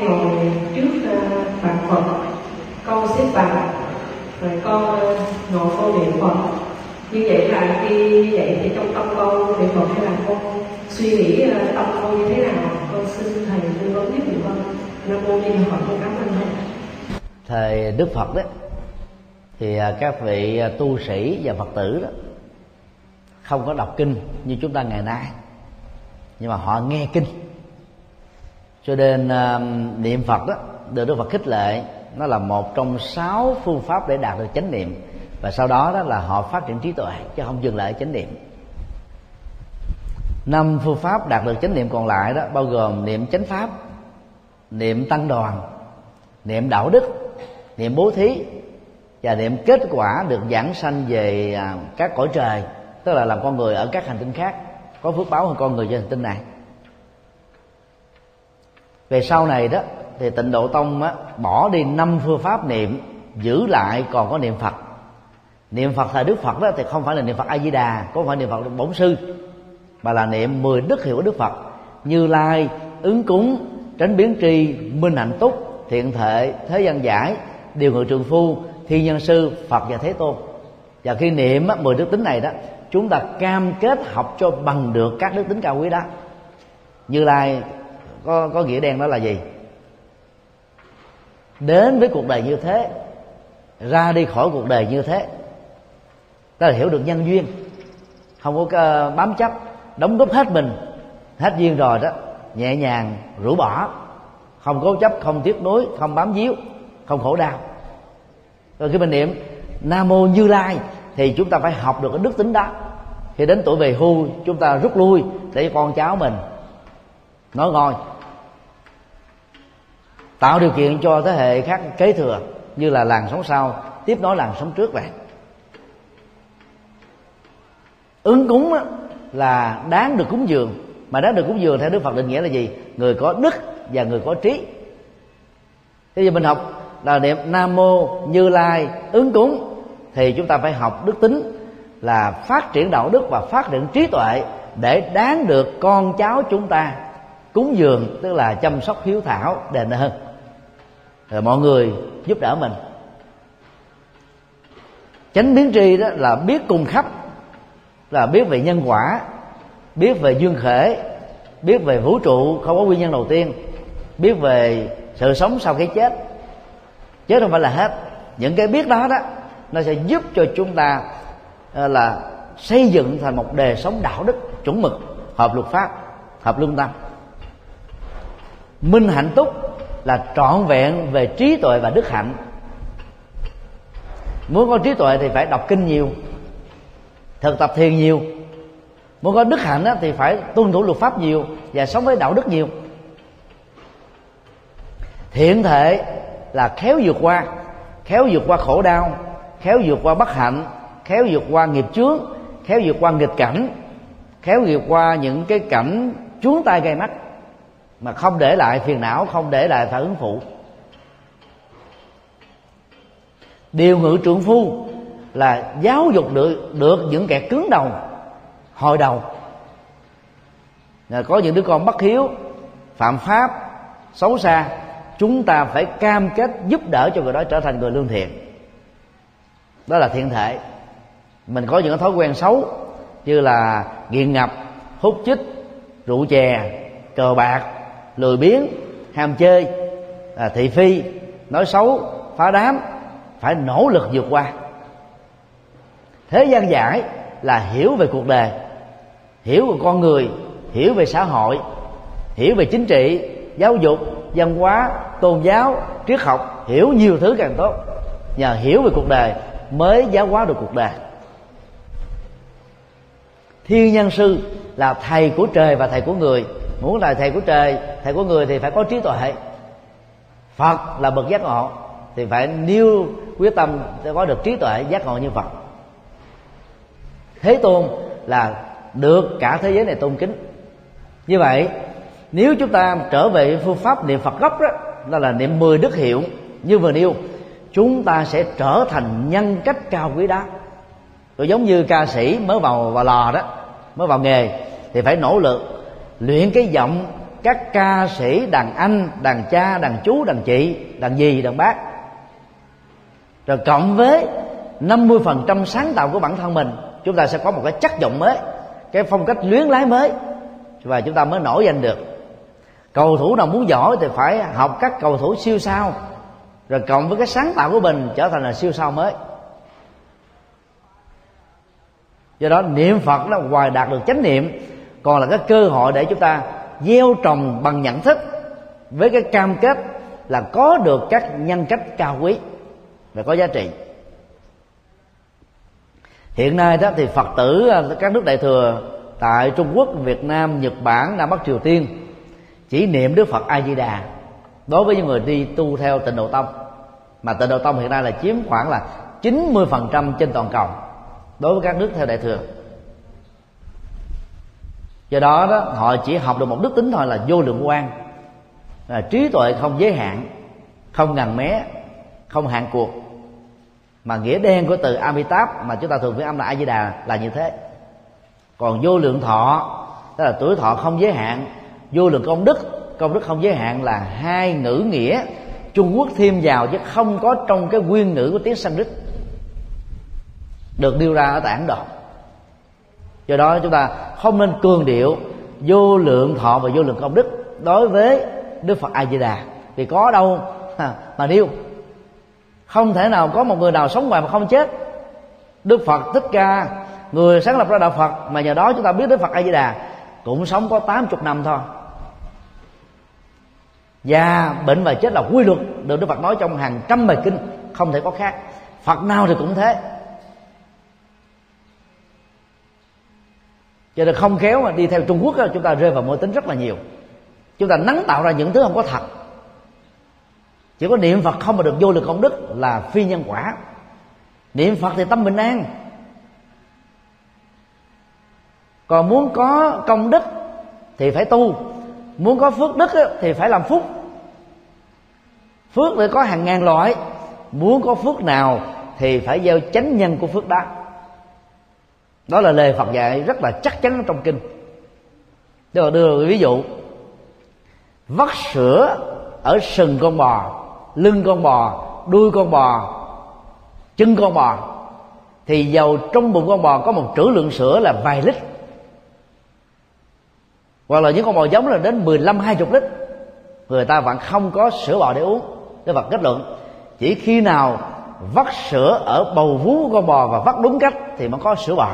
hay ngồi trước ờ, bàn phật. Con xếp bằng rồi con ờ, ngồi con niệm phật. Như vậy là khi như vậy thì trong tâm con niệm phật hay là con suy nghĩ ờ, tâm con như thế nào, con xin thầy tư vấn giúp giùm con. Nam mô di đà phật, con cảm ơn thầy. Thầy đức phật đấy, thì à, các vị à, tu sĩ và phật tử đó, không có đọc kinh như chúng ta ngày nay. Nhưng mà họ nghe kinh cho nên uh, niệm phật đó được đức phật khích lệ nó là một trong sáu phương pháp để đạt được chánh niệm. Và sau đó đó là họ phát triển trí tuệ chứ không dừng lại ở chánh niệm. Năm phương pháp đạt được chánh niệm còn lại đó bao gồm niệm chánh pháp niệm tăng đoàn niệm đạo đức niệm bố thí và niệm kết quả được giảng sanh về à, các cõi trời tức là làm con người ở các hành tinh khác. Có phước báo hơn con người trên hành tinh này về sau này đó thì tịnh độ tông á, bỏ đi năm phương pháp niệm giữ lại còn có niệm phật. Niệm phật thời đức phật đó thì không phải là niệm phật a di đà không phải niệm phật bổn sư mà là niệm mười đức hiệu của đức phật. Như lai ứng cúng tránh biến tri minh hạnh túc thiện thệ thế gian giải điều ngự trường phu thi nhân sư phật và thế tôn. Và khi niệm mười đức tính này đó chúng ta cam kết học cho bằng được các đức tính cao quý đó. Như lai có có nghĩa đen đó là gì? Đến với cuộc đời như thế, ra đi khỏi cuộc đời như thế, ta là hiểu được nhân duyên. Không có ờ, bám chấp, đóng góp hết mình, hết duyên rồi đó, nhẹ nhàng, rũ bỏ. Không cố chấp, không tiếc nuối, không bám víu, không khổ đau. Rồi khi mình niệm nam mô như lai thì chúng ta phải học được cái đức tính đó. Khi đến tuổi về hưu, chúng ta rút lui để con cháu mình nói ngôi tạo điều kiện cho thế hệ khác kế thừa như là làng sống sau. Tiếp nối làng sống trước vậy. Ứng cúng là đáng được cúng dường. Mà đáng được cúng dường theo đức phật định nghĩa là gì? Người có đức và người có trí. Thế giờ mình học là niệm nam mô như lai ứng cúng, thì chúng ta phải học đức tính là phát triển đạo đức và phát triển trí tuệ để đáng được con cháu chúng ta cúng dường, tức là chăm sóc hiếu thảo, đền ơn rồi mọi người giúp đỡ mình. Chánh biến tri đó là biết cùng khắp, là biết về nhân quả, biết về duyên khể, biết về vũ trụ không có nguyên nhân đầu tiên, biết về sự sống sau cái chết. Chết không phải là hết. Những cái biết đó đó, nó sẽ giúp cho chúng ta ờ, là xây dựng thành một đời sống đạo đức chuẩn mực, hợp luật pháp, hợp lương tâm. Minh hạnh túc là trọn vẹn về trí tuệ và đức hạnh. Muốn có trí tuệ thì phải đọc kinh nhiều, thực tập thiền nhiều. Muốn có đức hạnh thì phải tuân thủ luật pháp nhiều và sống với đạo đức nhiều. Thiện thể là khéo vượt qua, khéo vượt qua khổ đau, khéo vượt qua bất hạnh, khéo vượt qua nghiệp chướng, khéo vượt qua nghịch cảnh, khéo vượt qua những cái cảnh chuốn tay gây mắt mà không để lại phiền não, không để lại phản ứng phụ. Điều ngự trượng phu là giáo dục được được những kẻ cứng đầu, hồi đầu. Là có những đứa con bất hiếu, phạm pháp, xấu xa, chúng ta phải cam kết giúp đỡ cho người đó trở thành người lương thiện. Đó là thiện thể. Mình có những thói quen xấu như là nghiện ngập, hút chích, rượu chè, cờ bạc lười biếng ham chơi à, thị phi nói xấu phá đám phải nỗ lực vượt qua. Thế gian giải là hiểu về cuộc đời hiểu về con người hiểu về xã hội hiểu về chính trị giáo dục văn hóa tôn giáo triết học hiểu nhiều thứ càng tốt. Nhờ hiểu về cuộc đời mới giáo hóa được cuộc đời. Thiên nhân sư là thầy của trời và thầy của người muốn là thầy của trời, thầy của người thì phải có trí tuệ. Phật là bậc giác ngộ, thì phải nêu quyết tâm để có được trí tuệ giác ngộ như phật. Thế tôn là được cả thế giới này tôn kính. Như vậy, nếu chúng ta trở về phương pháp niệm phật gốc đó đó là niệm mười đức hiệu như vừa nêu, chúng ta sẽ trở thành nhân cách cao quý đó. Rồi giống như ca sĩ mới vào vào lò đó mới vào nghề, thì phải nỗ lực luyện cái giọng các ca sĩ, đàn anh, đàn cha, đàn chú, đàn chị, đàn dì, đàn bác. Rồi cộng với 50% sáng tạo của bản thân mình, chúng ta sẽ có một cái chất giọng mới, cái phong cách luyến lái mới, và chúng ta mới nổi danh được. Cầu thủ nào muốn giỏi thì phải học các cầu thủ siêu sao, rồi cộng với cái sáng tạo của mình trở thành là siêu sao mới. Do đó niệm phật nó ngoài đạt được chánh niệm còn là cái cơ hội để chúng ta gieo trồng bằng nhận thức với cái cam kết là có được các nhân cách cao quý và có giá trị. Hiện nay đó thì phật tử, các nước đại thừa tại trung quốc, việt nam, nhật bản nam bắc triều tiên chỉ niệm đức phật a di đà đối với những người đi tu theo tịnh độ tông. Mà tịnh độ tông hiện nay là chiếm khoảng là 90% trên toàn cầu đối với các nước theo đại thừa do đó, đó họ chỉ học được một đức tính thôi là vô lượng quan. Là trí tuệ không giới hạn không ngần mé không hạn cuộc. Mà nghĩa đen của từ Amitabh mà chúng ta thường viết âm là A Di Đà là như thế. Còn vô lượng thọ tức là tuổi thọ không giới hạn vô lượng công đức công đức không giới hạn là hai ngữ nghĩa Trung Quốc thêm vào chứ không có trong cái nguyên ngữ của tiếng Sanskrit được đưa ra ở tại Ấn Độ do đó chúng ta không nên cường điệu vô lượng thọ và vô lượng công đức đối với Đức Phật A Di Đà vì có đâu mà nêu không thể nào có một người nào sống ngoài mà không chết, đức phật thích ca, người sáng lập ra đạo phật, mà nhờ đó chúng ta biết đức phật a di đà cũng sống có 80 năm thôi. Và bệnh và chết là quy luật được đức phật nói trong hàng trăm bài kinh, không thể có khác. Phật nào thì cũng thế. Cho nên không khéo mà đi theo trung quốc chúng ta rơi vào mê tính rất là nhiều. Chúng ta nắng tạo ra những thứ không có thật. Chỉ có niệm phật không mà được vô lực công đức là phi nhân quả. Niệm phật thì tâm bình an. Còn muốn có công đức thì phải tu. Muốn có phước đức thì phải làm phúc. Phước thì có hàng ngàn loại. Muốn có phước nào thì phải gieo chánh nhân của phước đó đó là lời phật dạy rất là chắc chắn trong kinh. Đưa đưa ví dụ, vắt sữa ở sừng con bò, lưng con bò, đuôi con bò, chân con bò, thì dầu trong bụng con bò có một trữ lượng sữa là vài lít. Hoặc là những con bò giống là đến 15 20 lít. Người ta vẫn không có sữa bò để uống. Đức vật kết luận, chỉ khi nào vắt sữa ở bầu vú của con bò và vắt đúng cách thì mới có sữa bò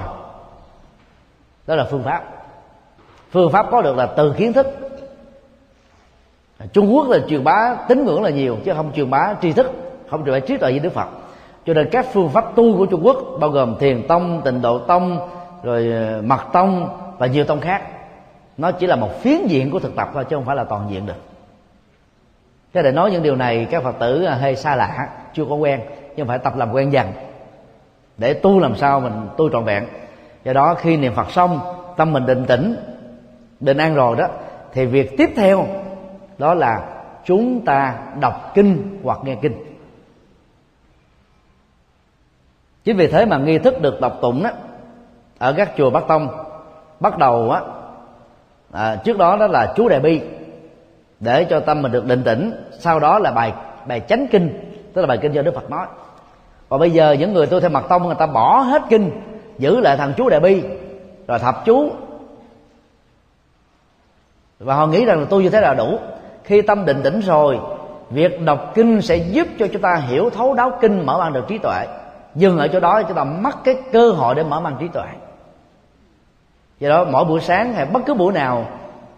đó là phương pháp. Phương pháp có được là từ kiến thức. Trung quốc là truyền bá, tín ngưỡng là nhiều, chứ không truyền bá tri thức, không truyền bá trí tuệ với đức phật. Cho nên các phương pháp tu của trung quốc bao gồm thiền tông, tịnh độ tông, rồi ờ, mật tông và nhiều tông khác. Nó chỉ là một phiến diện của thực tập thôi, chứ không phải là toàn diện được. Thế để nói những điều này, các phật tử à, hơi xa lạ, chưa có quen, nhưng phải tập làm quen dần. Để tu làm sao mình tu trọn vẹn do đó khi niệm phật xong tâm mình định tĩnh định an rồi đó thì việc tiếp theo đó là chúng ta đọc kinh hoặc nghe kinh. Chính vì thế mà nghi thức được đọc tụng đó ở các chùa bắc tông bắt đầu á à, trước đó đó là chú đại bi để cho tâm mình được định tĩnh sau đó là bài bài chánh kinh tức là bài kinh do đức phật nói. Và bây giờ những người tu theo mật tông người ta bỏ hết kinh giữ lại thằng chú đại bi, rồi thập chú. Và họ nghĩ rằng là tôi như thế là đủ. Khi tâm định tĩnh rồi, việc đọc kinh sẽ giúp cho chúng ta hiểu thấu đáo kinh mở mang được trí tuệ. Dừng ở chỗ đó, chúng ta mất cái cơ hội để mở mang trí tuệ. Do đó, mỗi buổi sáng hay bất cứ buổi nào,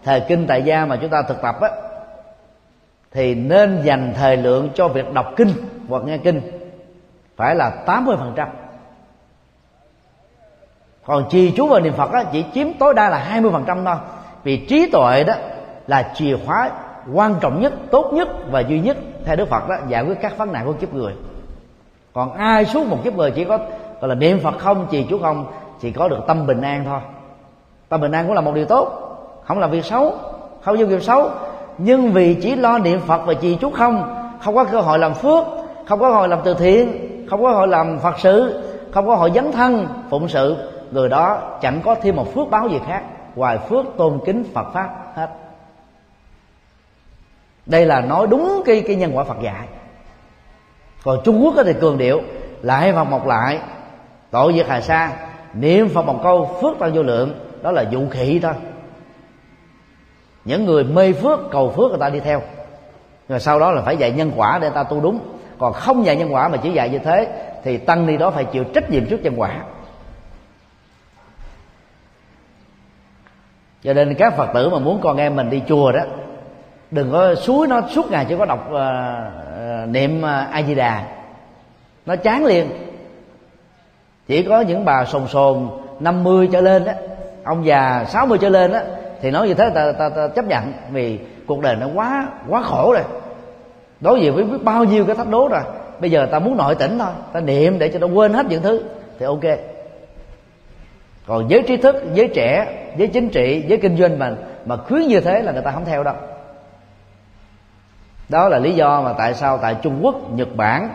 thời kinh tại gia mà chúng ta thực tập á, thì nên dành thời lượng cho việc đọc kinh hoặc nghe kinh. Phải là 80% còn trì chú và niệm Phật á, chỉ chiếm tối đa là 20% thôi. Vì trí tuệ đó là chìa khóa quan trọng nhất tốt nhất và duy nhất theo đức phật đó giải quyết các vấn nạn của kiếp người. Còn ai suốt một kiếp người chỉ có gọi là niệm phật không trì chú không chỉ có được tâm bình an thôi. Tâm bình an cũng là một điều tốt không làm việc xấu không vô nghiệp xấu. Nhưng vì chỉ lo niệm phật và trì chú không không có cơ hội làm phước không có cơ hội làm từ thiện không có cơ hội làm phật sự không có cơ hội dấn thân phụng sự người đó chẳng có thêm một phước báo gì khác ngoài phước tôn kính phật pháp hết. Đây là nói đúng cái cái nhân quả phật dạy. Còn trung quốc thì cường điệu, lại phật một lại, tội diệt hà sa, niệm phật một câu, phước tăng vô lượng, đó là dụ khỉ thôi. Những người mê phước, cầu phước, người ta đi theo. Rồi sau đó là phải dạy nhân quả để ta tu đúng. Còn không dạy nhân quả mà chỉ dạy như thế, thì tăng ni đó phải chịu trách nhiệm trước nhân quả. Cho nên các phật tử mà muốn con em mình đi chùa đó đừng có suối nó suốt ngày chỉ có đọc uh, niệm uh, a di đà. Nó chán liền. Chỉ có những bà sồn sồn 50 trở lên đó ông già 60 trở lên đó thì nói như thế ta, ta, ta chấp nhận vì cuộc đời nó quá quá khổ rồi. Đối diện với bao nhiêu cái thách đố rồi. Bây giờ ta muốn nội tỉnh thôi ta niệm để cho nó quên hết những thứ thì ok còn giới trí thức, giới trẻ, giới chính trị, giới kinh doanh mà mà khuyến như thế là người ta không theo đâu. Đó là lý do mà tại sao tại trung quốc, nhật bản,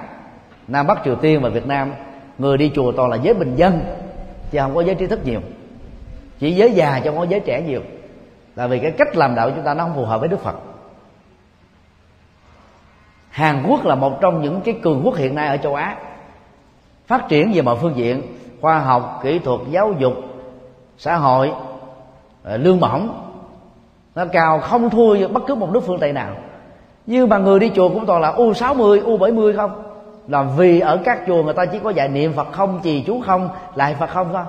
nam bắc triều tiên và việt nam, người đi chùa toàn là giới bình dân, chứ không có giới trí thức nhiều. Chỉ giới già cho có giới trẻ nhiều. Là vì cái cách làm đạo chúng ta nó không phù hợp với đức phật. Hàn quốc là một trong những cái cường quốc hiện nay ở châu á, phát triển về mọi phương diện khoa học kỹ thuật giáo dục xã hội ờ, lương bổng. Nó cao không thua bất cứ một nước phương tây nào. Nhưng mà người đi chùa cũng toàn là u 60, u 70 không? Là vì ở các chùa người ta chỉ có dạy niệm phật không trì chú không lại phật không thôi.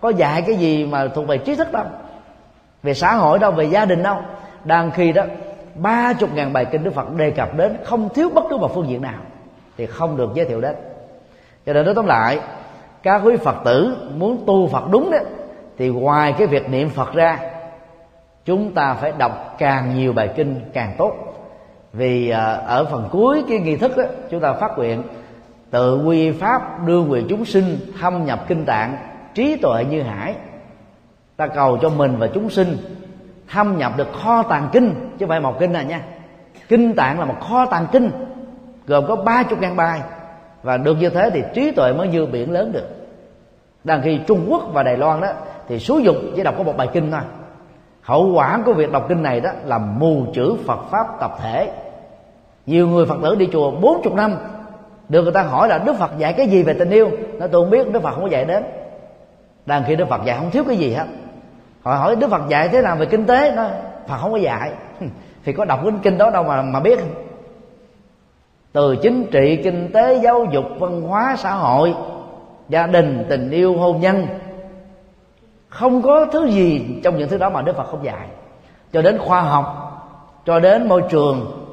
Có dạy cái gì mà thuộc về trí thức đâu. Về xã hội đâu về gia đình đâu. Đang khi đó ba chục ngàn bài kinh đức phật đề cập đến không thiếu bất cứ một phương diện nào thì không được giới thiệu đến. Cho nên nói tóm lại các quý phật tử muốn tu phật đúng đó thì ngoài cái việc niệm phật ra chúng ta phải đọc càng nhiều bài kinh càng tốt. Vì à, ở phần cuối cái nghi thức đó, chúng ta phát nguyện tự quy pháp đưa quyền chúng sinh thâm nhập kinh tạng trí tuệ như hải. Ta cầu cho mình và chúng sinh thâm nhập được kho tàng kinh chứ không phải một kinh này nha. Kinh tạng là một kho tàng kinh gồm có ba chục ngàn bài và được như thế thì trí tuệ mới như biển lớn được. Đang khi trung quốc và đài loan đó, thì số dục chỉ đọc có một bài kinh thôi. Hậu quả của việc đọc kinh này đó là mù chữ phật pháp tập thể. Nhiều người phật tử đi chùa bốn chục năm, được người ta hỏi là đức phật dạy cái gì về tình yêu? Nó tôi không biết, đức phật không có dạy đến. Đang khi đức phật dạy không thiếu cái gì hết. Họ hỏi, đức phật dạy thế nào về kinh tế? Nó phật không có dạy. Thì có đọc cái kinh đó đâu mà mà biết từ chính trị, kinh tế, giáo dục, văn hóa, xã hội, gia đình, tình yêu, hôn nhân. Không có thứ gì trong những thứ đó mà đức phật không dạy. Cho đến khoa học, cho đến môi trường,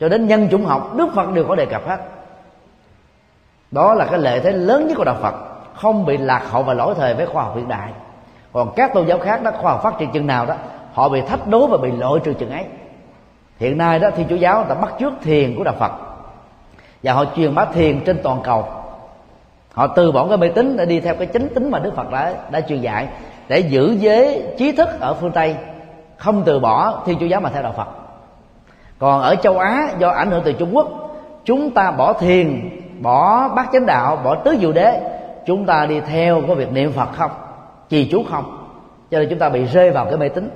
cho đến nhân chủng học, đức phật đều có đề cập hết. Đó là cái lợi thế lớn nhất của đạo phật, không bị lạc hậu và lỗi thời với khoa học hiện đại. Còn các tôn giáo khác đó, khoa học phát triển chừng nào đó, họ bị thách đố và bị lỗi trừ chừng ấy. Hiện nay đó thì chúa giáo người ta bắt trước thiền của đạo phật và họ truyền bá thiền trên toàn cầu. Họ từ bỏ cái mê tín để đi theo cái chánh tính mà đức phật đã đã truyền dạy để giữ giới trí thức ở phương tây. Không từ bỏ, thiên chúa giáo mà theo đạo phật. Còn ở châu á, do ảnh hưởng từ trung quốc, chúng ta bỏ thiền, bỏ bát chánh đạo, bỏ tứ diệu đế, chúng ta đi theo có việc niệm phật không? Trì chú không? Cho nên chúng ta bị rơi vào cái mê tín.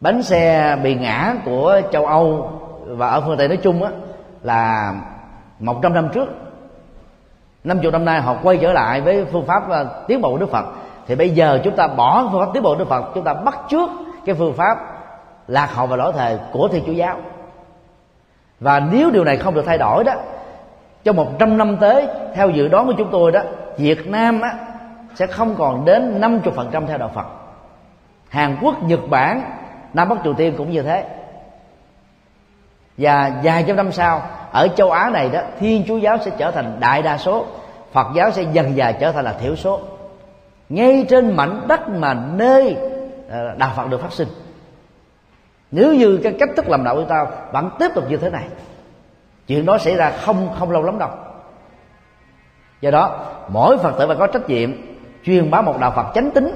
Bánh xe bị ngã của châu âu và ở phương tây nói chung á là một trăm năm trước. Năm chục năm nay họ quay trở lại với phương pháp à, tiến bộ của đức phật. Thì bây giờ chúng ta bỏ phương pháp tiến bộ của đức phật chúng ta bắt trước cái phương pháp lạc hậu và lỗi thời của thiên chúa giáo. Và nếu điều này không được thay đổi đó trong một trăm năm tới theo dự đoán của chúng tôi đó Việt Nam á, sẽ không còn đến 50% theo đạo Phật. Hàn Quốc, Nhật Bản, Nam Bắc Triều Tiên cũng như thế và vài trăm năm sau, ở châu Á này đó, Thiên Chúa giáo sẽ trở thành đại đa số, Phật giáo sẽ dần dần trở thành là thiểu số. Ngay trên mảnh đất mà nơi ờ, đạo Phật được phát sinh. Nếu như cái cách thức làm đạo của tao vẫn tiếp tục như thế này, chuyện đó xảy ra không không lâu lắm đâu. Do đó, mỗi phật tử phải có trách nhiệm truyền bá một đạo phật chánh tính.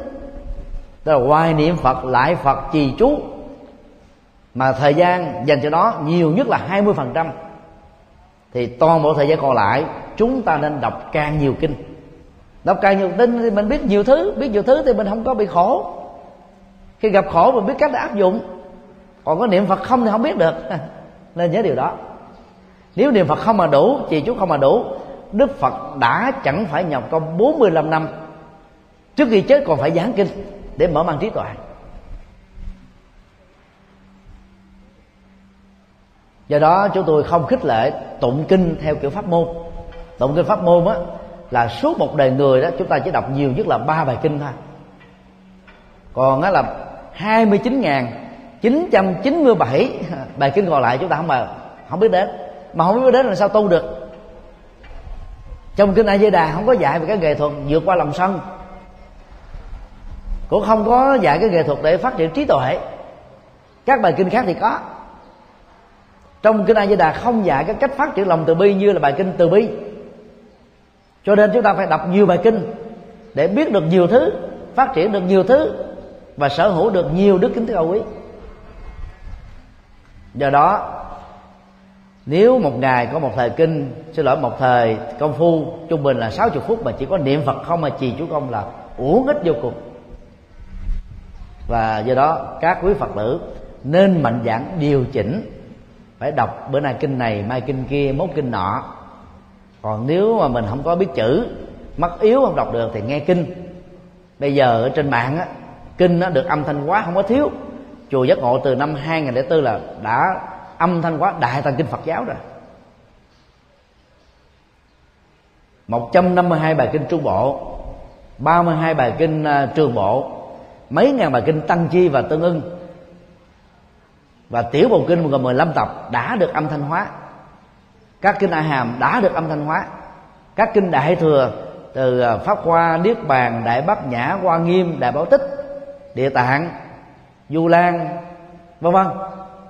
Tức là hoài niệm phật, lại phật trì chú mà thời gian dành cho nó nhiều nhất là 20% thì toàn bộ thời gian còn lại, chúng ta nên đọc càng nhiều kinh. Đọc càng nhiều kinh thì mình biết nhiều thứ, biết nhiều thứ thì mình không có bị khổ. Khi gặp khổ mình biết cách để áp dụng. Còn có niệm phật không thì không biết được. Nên nhớ điều đó. Nếu niệm phật không mà đủ, trì chú không mà đủ, đức phật đã chẳng phải nhập công 45 năm. Trước khi chết còn phải giảng kinh để mở mang trí tuệ. Do đó chúng tôi không khích lệ tụng kinh theo kiểu pháp môn. Tụng kinh pháp môn á, là suốt một đời người đó, chúng ta chỉ đọc nhiều nhất là ba bài kinh thôi. Còn á là 29.997 bài kinh còn lại chúng ta không mà, không biết đến. Mà không biết đến là sao tu được. Trong kinh A Di Đà không có dạy về cái nghệ thuật vượt qua lòng sân. Cũng không có dạy cái nghệ thuật để phát triển trí tuệ. Các bài kinh khác thì có trong kinh A Di Đà không dạy cái cách phát triển lòng từ bi như là bài kinh từ bi. Cho nên chúng ta phải đọc nhiều bài kinh để biết được nhiều thứ, phát triển được nhiều thứ và sở hữu được nhiều đức kính cầu quý do đó, nếu một ngày có một thời kinh, xin lỗi, một thời công phu trung bình là 60 phút mà chỉ có niệm phật không mà trì chú công là uổng ích vô cùng. Và do đó, các quý phật tử nên mạnh dạn điều chỉnh phải đọc, bữa nay kinh này, mai kinh kia, mốt kinh nọ. Còn nếu mà mình không có biết chữ, mắt yếu không đọc được thì nghe kinh. Bây giờ ở trên mạng á, kinh nó được âm thanh hóa không có thiếu. Chùa giác ngộ từ năm 2004 là đã âm thanh hóa đại thành kinh Phật giáo rồi. 152 bài kinh trung bộ 32 bài kinh à, trường bộ, mấy ngàn bài kinh tăng chi và tương ưng và tiểu bộ kinh gồm 15 tập đã được âm thanh hóa. Các kinh a hàm đã được âm thanh hóa. Các kinh đại thừa từ à, pháp hoa, niết bàn, đại bát nhã, hoa nghiêm, đại bảo tích, địa tạng, du lan, vân vân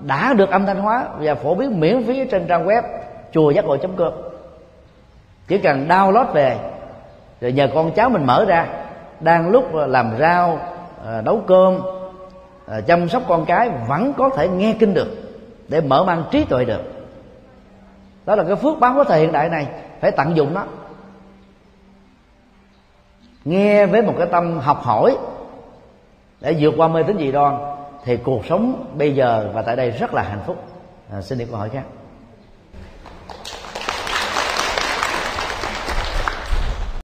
đã được âm thanh hóa và phổ biến miễn phí trên trang web chùa giác ngộ com. Chỉ cần download về, rồi nhờ con cháu mình mở ra, đang lúc làm rau à, nấu cơm à, chăm sóc con cái vẫn có thể nghe kinh được để mở mang trí tuệ được. Đó là cái phước báo của thời hiện đại này phải tận dụng nó. Nghe với một cái tâm học hỏi để vượt qua mê tín dị đoan thì cuộc sống bây giờ và tại đây rất là hạnh phúc. À, xin được câu hỏi khác.